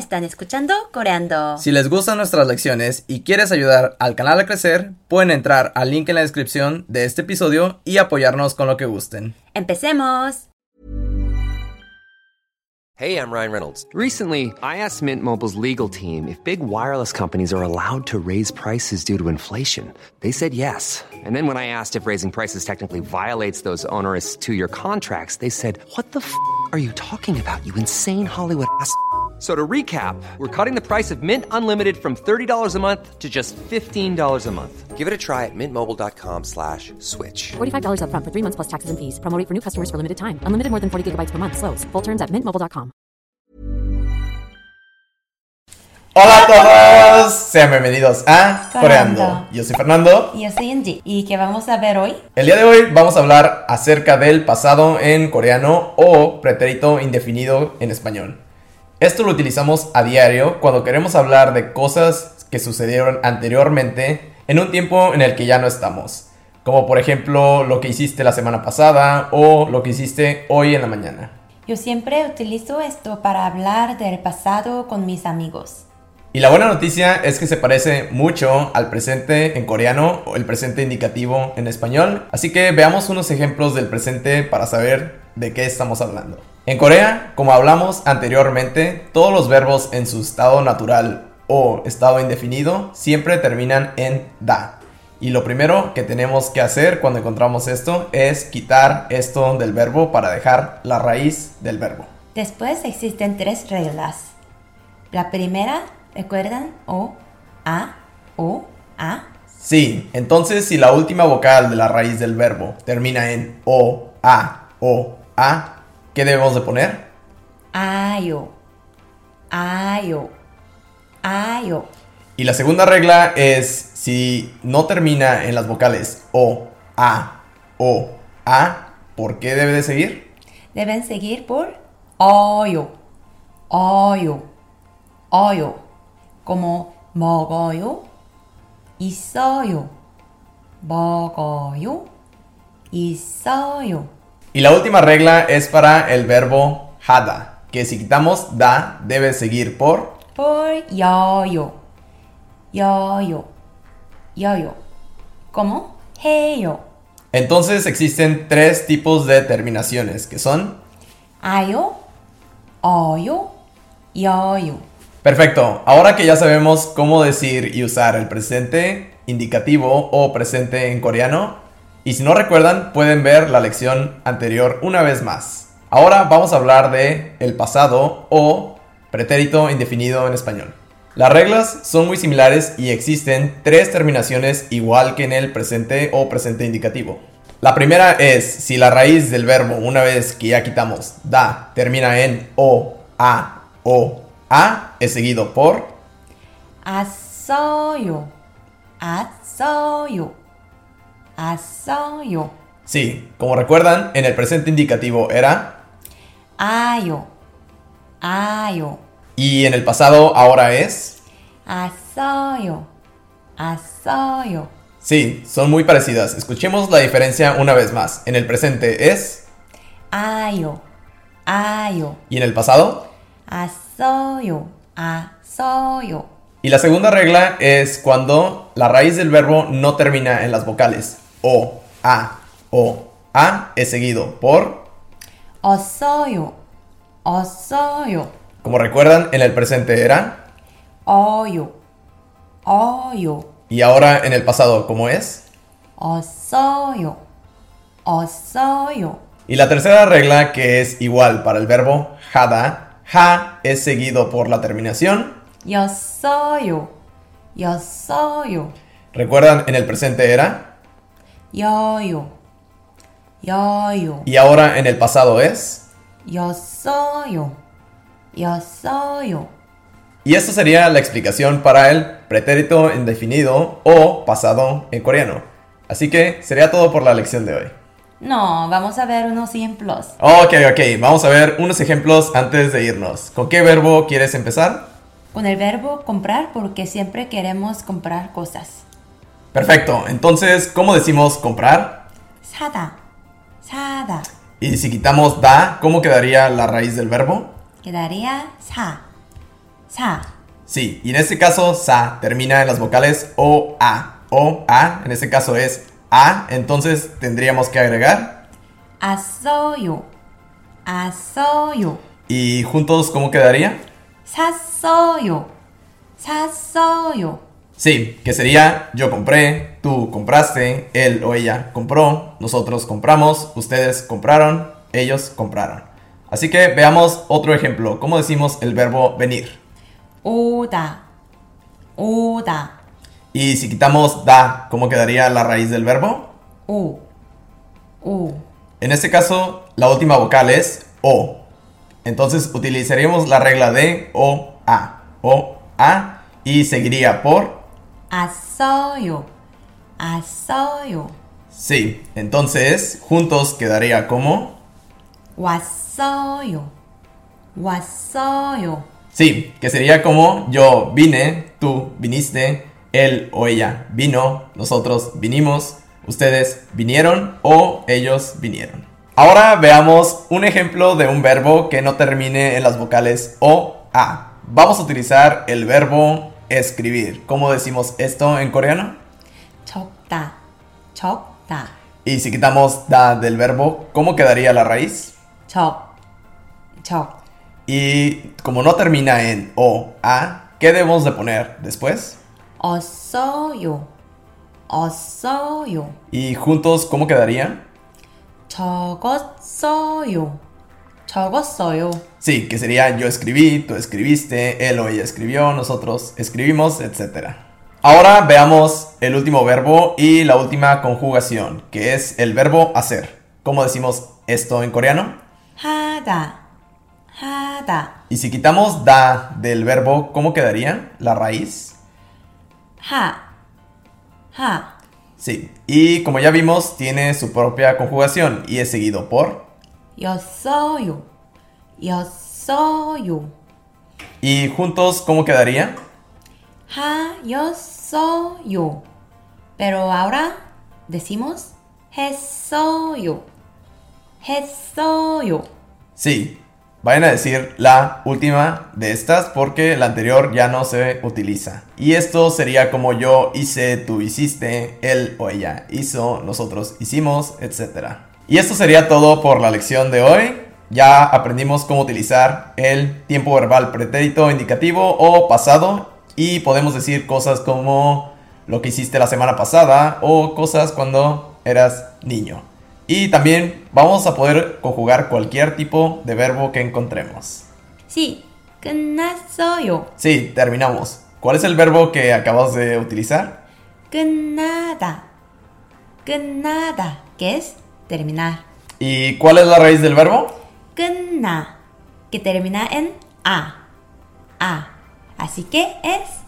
están escuchando Coreando. Si les gustan nuestras lecciones y quieres ayudar al canal a crecer, pueden entrar al link en la descripción de este episodio y apoyarnos con lo que gusten. ¡Empecemos! Hey, I'm Ryan Reynolds. Recently, I asked Mint Mobile's legal team if big wireless companies are allowed to raise prices due to inflation. They said yes. And then when I asked if raising prices technically violates those onerous two year contracts, they said, What the f are you talking about, you insane Hollywood ass? So to recap, we're cutting the price of Mint Unlimited from $30 a month to just $15 a month. Give it a try at mintmobile.com slash switch. $45 upfront for three months plus taxes and fees. Promo rate for new customers for limited time. Unlimited more than 40 gigabytes per month. Slows. Full terms at mintmobile.com. Hola a todos, sean bienvenidos a Coreando. Coreando. Yo soy Fernando. Y yo soy Angie. ¿Y qué vamos a ver hoy? El día de hoy vamos a hablar acerca del pasado en coreano o pretérito indefinido en español. Esto lo utilizamos a diario cuando queremos hablar de cosas que sucedieron anteriormente en un tiempo en el que ya no estamos. Como por ejemplo lo que hiciste la semana pasada o lo que hiciste hoy en la mañana. Yo siempre utilizo esto para hablar del pasado con mis amigos. Y la buena noticia es que se parece mucho al presente en coreano o el presente indicativo en español. Así que veamos unos ejemplos del presente para saber de qué estamos hablando. En Corea, como hablamos anteriormente, todos los verbos en su estado natural o estado indefinido siempre terminan en da. Y lo primero que tenemos que hacer cuando encontramos esto es quitar esto del verbo para dejar la raíz del verbo. Después existen tres reglas. La primera, ¿recuerdan? O, A, O, A. Sí, entonces si la última vocal de la raíz del verbo termina en o, a, o, a, ¿qué debemos de poner? Ayo. Ayo. Ayo. Y la segunda regla es si no termina en las vocales O, A, O, A, ¿por qué debe de seguir? Deben seguir por Oyo. Oyo. Oyo. Como mogoyo, isoyo, mogoyo, isoyo. Y la última regla es para el verbo hada, que si quitamos da, debe seguir por. Por yo-yo. Yo-yo. Yo-yo. ¿Cómo? Heyo. Entonces existen tres tipos de terminaciones, que son. Ayo, oyo, yoyo. Perfecto. Ahora que ya sabemos cómo decir y usar el presente indicativo o presente en coreano, y si no recuerdan pueden ver la lección anterior una vez más. Ahora vamos a hablar de el pasado o pretérito indefinido en español. Las reglas son muy similares y existen tres terminaciones igual que en el presente o presente indicativo. La primera es si la raíz del verbo, una vez que ya quitamos da, termina en o, a, o, a, es seguido por as어 asayo. Sí, como recuerdan, en el presente indicativo era ayo. Ayo. Y en el pasado ahora es asayo. Asayo. Sí, son muy parecidas. Escuchemos la diferencia una vez más. En el presente es ayo. Ayo. ¿Y en el pasado? Asoyo. Asoyo. Y la segunda regla es cuando la raíz del verbo no termina en las vocales. O, A, O, A es seguido por osoyo, osoyo. Como recuerdan, en el presente era oyo, oyo. Y ahora en el pasado, ¿cómo es? Osoyo, osoyo. Y la tercera regla que es igual para el verbo hada, ha es seguido por la terminación yosoyo, yosoyo. ¿Recuerdan en el presente era? Yo-yo. yo. Y ahora en el pasado es. Yo soy yo. Soy. Y esta sería la explicación para el pretérito indefinido o pasado en coreano. Así que sería todo por la lección de hoy. No, vamos a ver unos ejemplos. Ok, ok, vamos a ver unos ejemplos antes de irnos. ¿Con qué verbo quieres empezar? Con el verbo comprar porque siempre queremos comprar cosas. Perfecto. Entonces, ¿cómo decimos comprar? Sada. Sada. Y si quitamos da, ¿cómo quedaría la raíz del verbo? Quedaría sa. Sa. Sí, y en este caso sa termina en las vocales o a. O a, en este caso es a, entonces tendríamos que agregar asoyo. Asoyo. Y juntos, ¿cómo quedaría? Sasoyo. Sasoyo. Sí, que sería yo compré, tú compraste, él o ella compró, nosotros compramos, ustedes compraron, ellos compraron. Así que veamos otro ejemplo. ¿Cómo decimos el verbo venir? Oda. Oda. Y si quitamos da, ¿cómo quedaría la raíz del verbo? U. U. En este caso, la última vocal es o. Entonces utilizaríamos la regla de o a. O a y seguiría por assoyo, assoyo. Sí, entonces juntos quedaría como wasoyo, wasoyo. Sí, que sería como yo vine, tú viniste, él o ella vino, nosotros vinimos, ustedes vinieron o ellos vinieron. Ahora veamos un ejemplo de un verbo que no termine en las vocales o a. Vamos a utilizar el verbo escribir. ¿Cómo decimos esto en coreano? 적다, 적다, Y si quitamos da del verbo, ¿cómo quedaría la raíz? 적, 적, Y como no termina en O, A, ¿qué debemos de poner después? 없어요, 없어요, Y juntos, ¿cómo quedaría? 적었어요, 적었어요, Sí, que sería yo escribí, tú escribiste, él o ella escribió, nosotros escribimos, etc. Ahora veamos el último verbo y la última conjugación, que es el verbo hacer. ¿Cómo decimos esto en coreano? 하다, 하다, Y si quitamos da del verbo, ¿cómo quedaría la raíz? 하, 하, Sí, y como ya vimos, tiene su propia conjugación y es seguido por. 였어요, 였어요, Y juntos, ¿cómo quedaría? 하였어요. Pero ahora decimos 했어요, 했어요. Sí, vayan a decir la última de estas porque la anterior ya no se utiliza. Y esto sería como yo hice, tú hiciste, él o ella hizo, nosotros hicimos, etc. Y esto sería todo por la lección de hoy. Ya aprendimos cómo utilizar el tiempo verbal pretérito indicativo o pasado y podemos decir cosas como lo que hiciste la semana pasada o cosas cuando eras niño. Y también vamos a poder conjugar cualquier tipo de verbo que encontremos. Sí, yo. Sí, terminamos. ¿Cuál es el verbo que acabas de utilizar? nada. ¿Qué es? terminar. ¿Y cuál es la raíz del verbo? Que termina en a. A. Así que es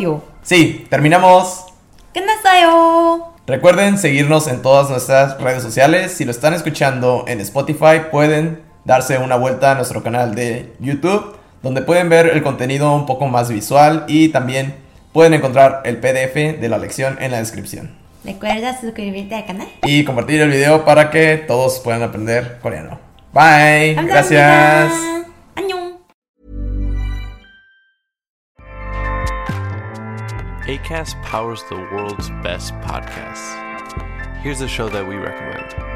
yo. Sí, terminamos. yo. Recuerden seguirnos en todas nuestras redes sociales. Si lo están escuchando en Spotify, pueden darse una vuelta a nuestro canal de YouTube, donde pueden ver el contenido un poco más visual y también pueden encontrar el PDF de la lección en la descripción. Recuerda suscribirte al canal. Y compartir el video para que todos puedan aprender coreano. Bye. Gracias. 안녕. ACAST powers the world's best podcasts. Here's a show that we recommend.